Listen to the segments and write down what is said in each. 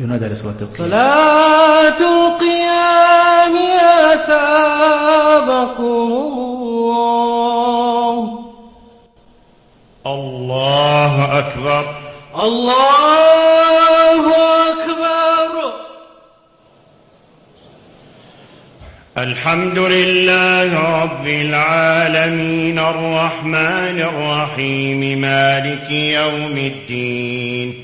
ينادى لصلاة القيام. صلاة القيام أثابكم الله الله أكبر. الله أكبر. الحمد لله رب العالمين الرحمن الرحيم مالك يوم الدين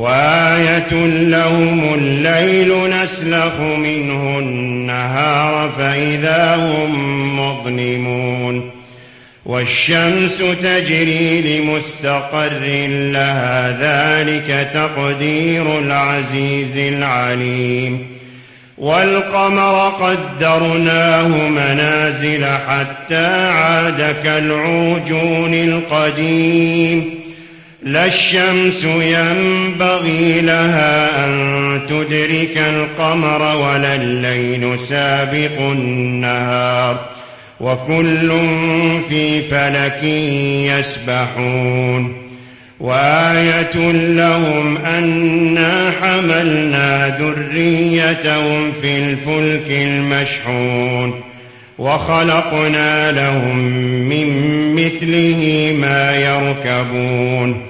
وآية لهم الليل نسلخ منه النهار فإذا هم مظلمون والشمس تجري لمستقر لها ذلك تقدير العزيز العليم والقمر قدرناه منازل حتى عاد كالعوجون القديم لا الشمس ينبغي لها أن تدرك القمر ولا الليل سابق النهار وكل في فلك يسبحون وآية لهم أنا حملنا ذريتهم في الفلك المشحون وخلقنا لهم من مثله ما يركبون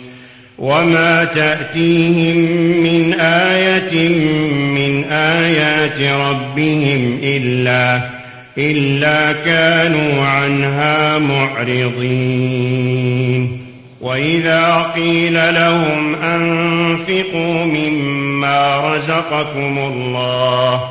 وما تأتيهم من آية من آيات ربهم إلا إلا كانوا عنها معرضين وإذا قيل لهم أنفقوا مما رزقكم الله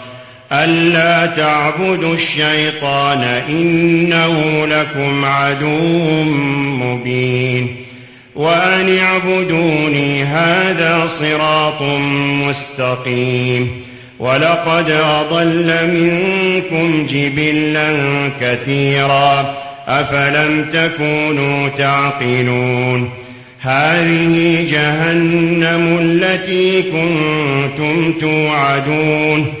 ألا تعبدوا الشيطان إنه لكم عدو مبين وأن اعبدوني هذا صراط مستقيم ولقد أضل منكم جبلا كثيرا أفلم تكونوا تعقلون هذه جهنم التي كنتم توعدون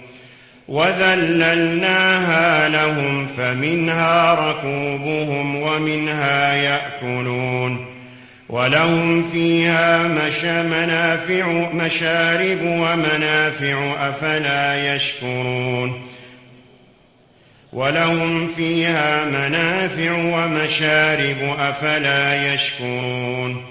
وذللناها لهم فمنها ركوبهم ومنها يأكلون ولهم فيها مش منافع مشارب ومنافع أفلا يشكرون ولهم فيها منافع ومشارب أفلا يشكرون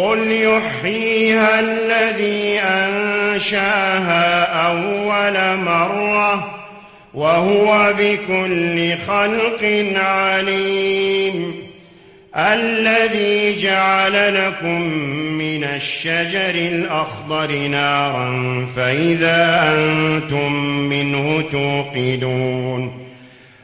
قل يحييها الذي أنشاها أول مرة وهو بكل خلق عليم. الذي جعل لكم من الشجر الأخضر نارا فإذا أنتم منه توقدون.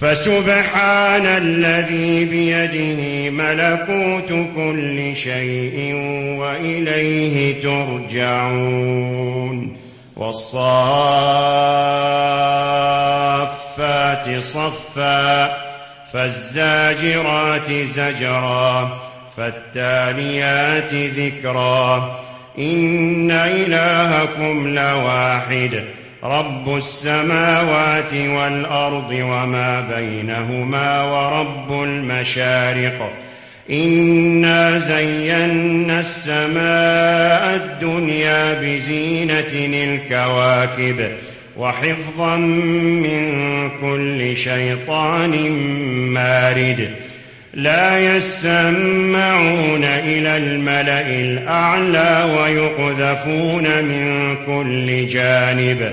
فسبحان الذي بيده ملكوت كل شيء وإليه ترجعون والصافات صفا فالزاجرات زجرا فالتاليات ذكرا إن إلهكم لواحد رب السماوات والأرض وما بينهما ورب المشارق. إنا زينا السماء الدنيا بزينة الكواكب وحفظا من كل شيطان مارد. لا يسمعون إلى الملأ الأعلى ويقذفون من كل جانب.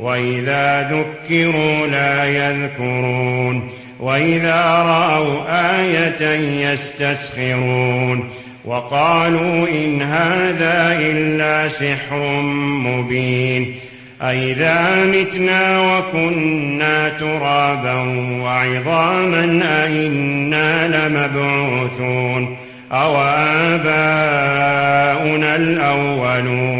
وإذا ذكروا لا يذكرون وإذا رأوا آية يستسخرون وقالوا إن هذا إلا سحر مبين. أئذا متنا وكنا ترابا وعظاما أئنا لمبعوثون أو آباؤنا الأولون.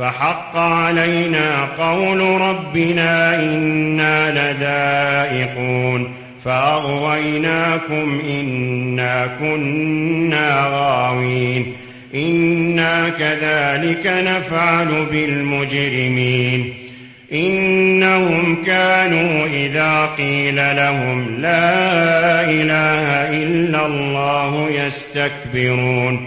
فحق علينا قول ربنا إنا لذائقون فأغويناكم إنا كنا غاوين إنا كذلك نفعل بالمجرمين إنهم كانوا إذا قيل لهم لا إله إلا الله يستكبرون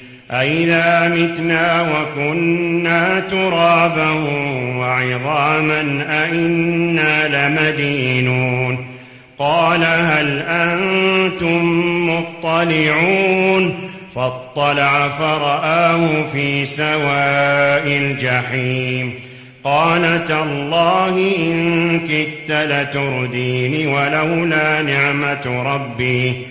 أئذا متنا وكنا ترابا وعظاما أئنا لمدينون. قال هل أنتم مطلعون؟ فاطلع فرآه في سواء الجحيم. قال تالله إن كدت لتردين ولولا نعمة ربي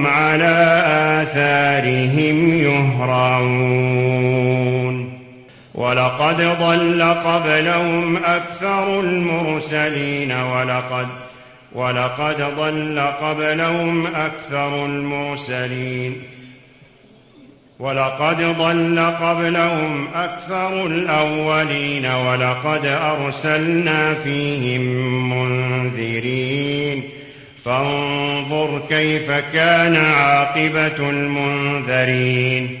ولقد ضل قبلهم أكثر المرسلين ولقد ولقد ضل قبلهم أكثر المرسلين ولقد ضل قبلهم أكثر الأولين ولقد أرسلنا فيهم منذرين فانظر كيف كان عاقبة المنذرين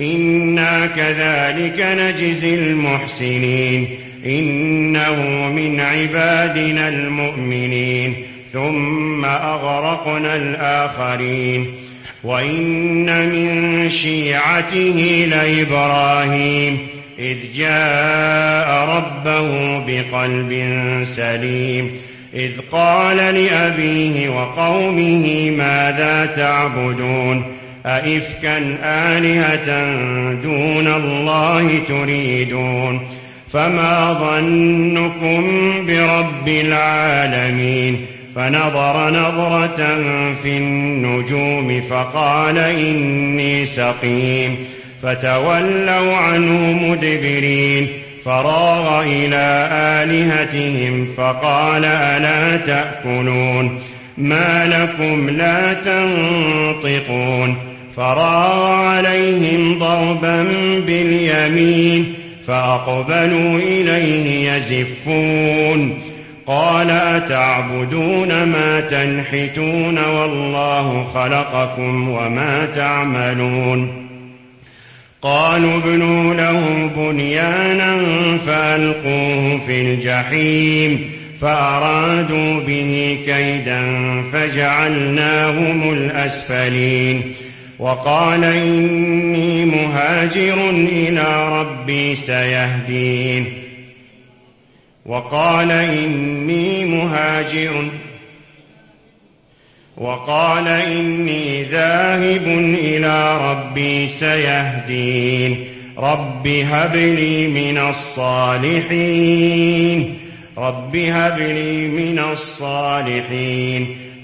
إنا كذلك نجزي المحسنين إنه من عبادنا المؤمنين ثم أغرقنا الآخرين وإن من شيعته لإبراهيم إذ جاء ربه بقلب سليم إذ قال لأبيه وقومه ماذا تعبدون أئفكا آلهة دون الله تريدون فما ظنكم برب العالمين فنظر نظرة في النجوم فقال إني سقيم فتولوا عنه مدبرين فراغ إلى آلهتهم فقال ألا تأكلون ما لكم لا تنطقون فراغ عليهم ضربا باليمين فأقبلوا إليه يزفون. قال أتعبدون ما تنحتون والله خلقكم وما تعملون. قالوا ابنوا له بنيانا فألقوه في الجحيم فأرادوا به كيدا فجعلناهم الأسفلين. وقال إني مهاجر إلى ربي سيهدين. وقال إني مهاجر. وقال إني ذاهب إلى ربي سيهدين. رب هب لي من الصالحين. رب هب لي من الصالحين.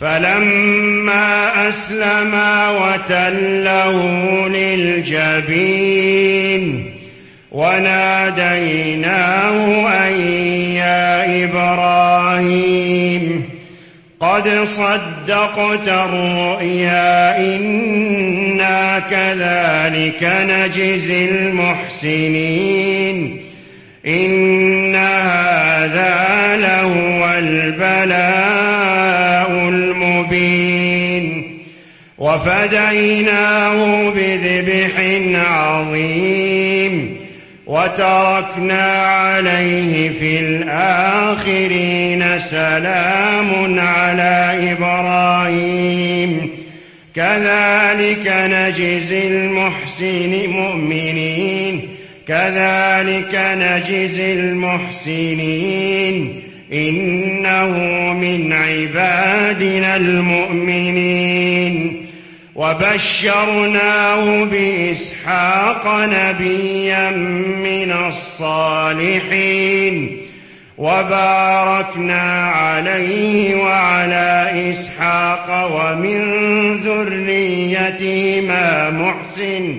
فلما أسلما وتله للجبين وناديناه أن يا إبراهيم قد صدقت الرؤيا إنا كذلك نجزي المحسنين إن هذا وفديناه بذبح عظيم وتركنا عليه في الآخرين سلام على إبراهيم. كذلك نجزي المحسن مؤمنين. كذلك نجزي المحسنين. إنه من عبادنا المؤمنين. وبشرناه بإسحاق نبيا من الصالحين وباركنا عليه وعلى إسحاق ومن ذريتهما محسن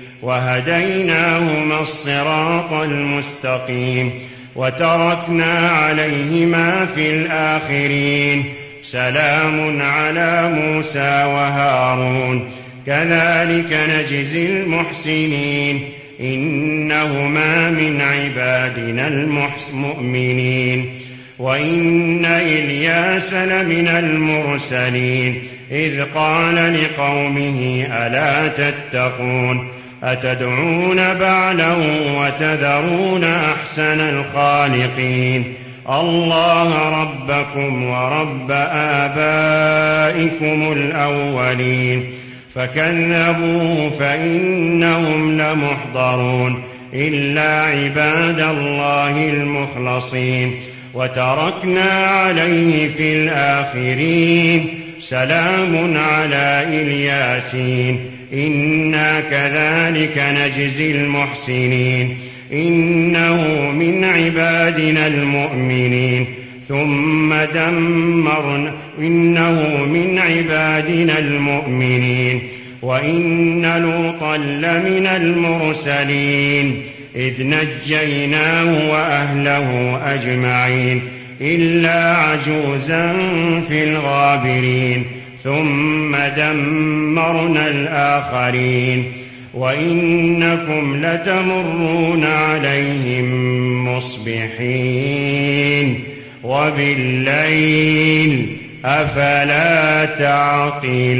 وهديناهما الصراط المستقيم وتركنا عليهما في الآخرين. سلام على موسى وهارون. كذلك نجزي المحسنين. إنهما من عبادنا المؤمنين. وإن إلياس لمن المرسلين. إذ قال لقومه ألا تتقون؟ أتدعون بعلا وتذرون أحسن الخالقين؟ الله ربكم ورب آبائكم الأولين. فكذبوه فإنهم لمحضرون. إلا عباد الله المخلصين. وتركنا عليه في الآخرين. سلام على إلياسين. إنا كذلك نجزي المحسنين إنه من عبادنا المؤمنين ثم دمرنا إنه من عبادنا المؤمنين وإن لوطا لمن المرسلين إذ نجيناه وأهله أجمعين إلا عجوزا في الغابرين ثم دمرنا الآخرين وإنكم لتمرون عليهم مصبحين وبالليل أفلا تعقلون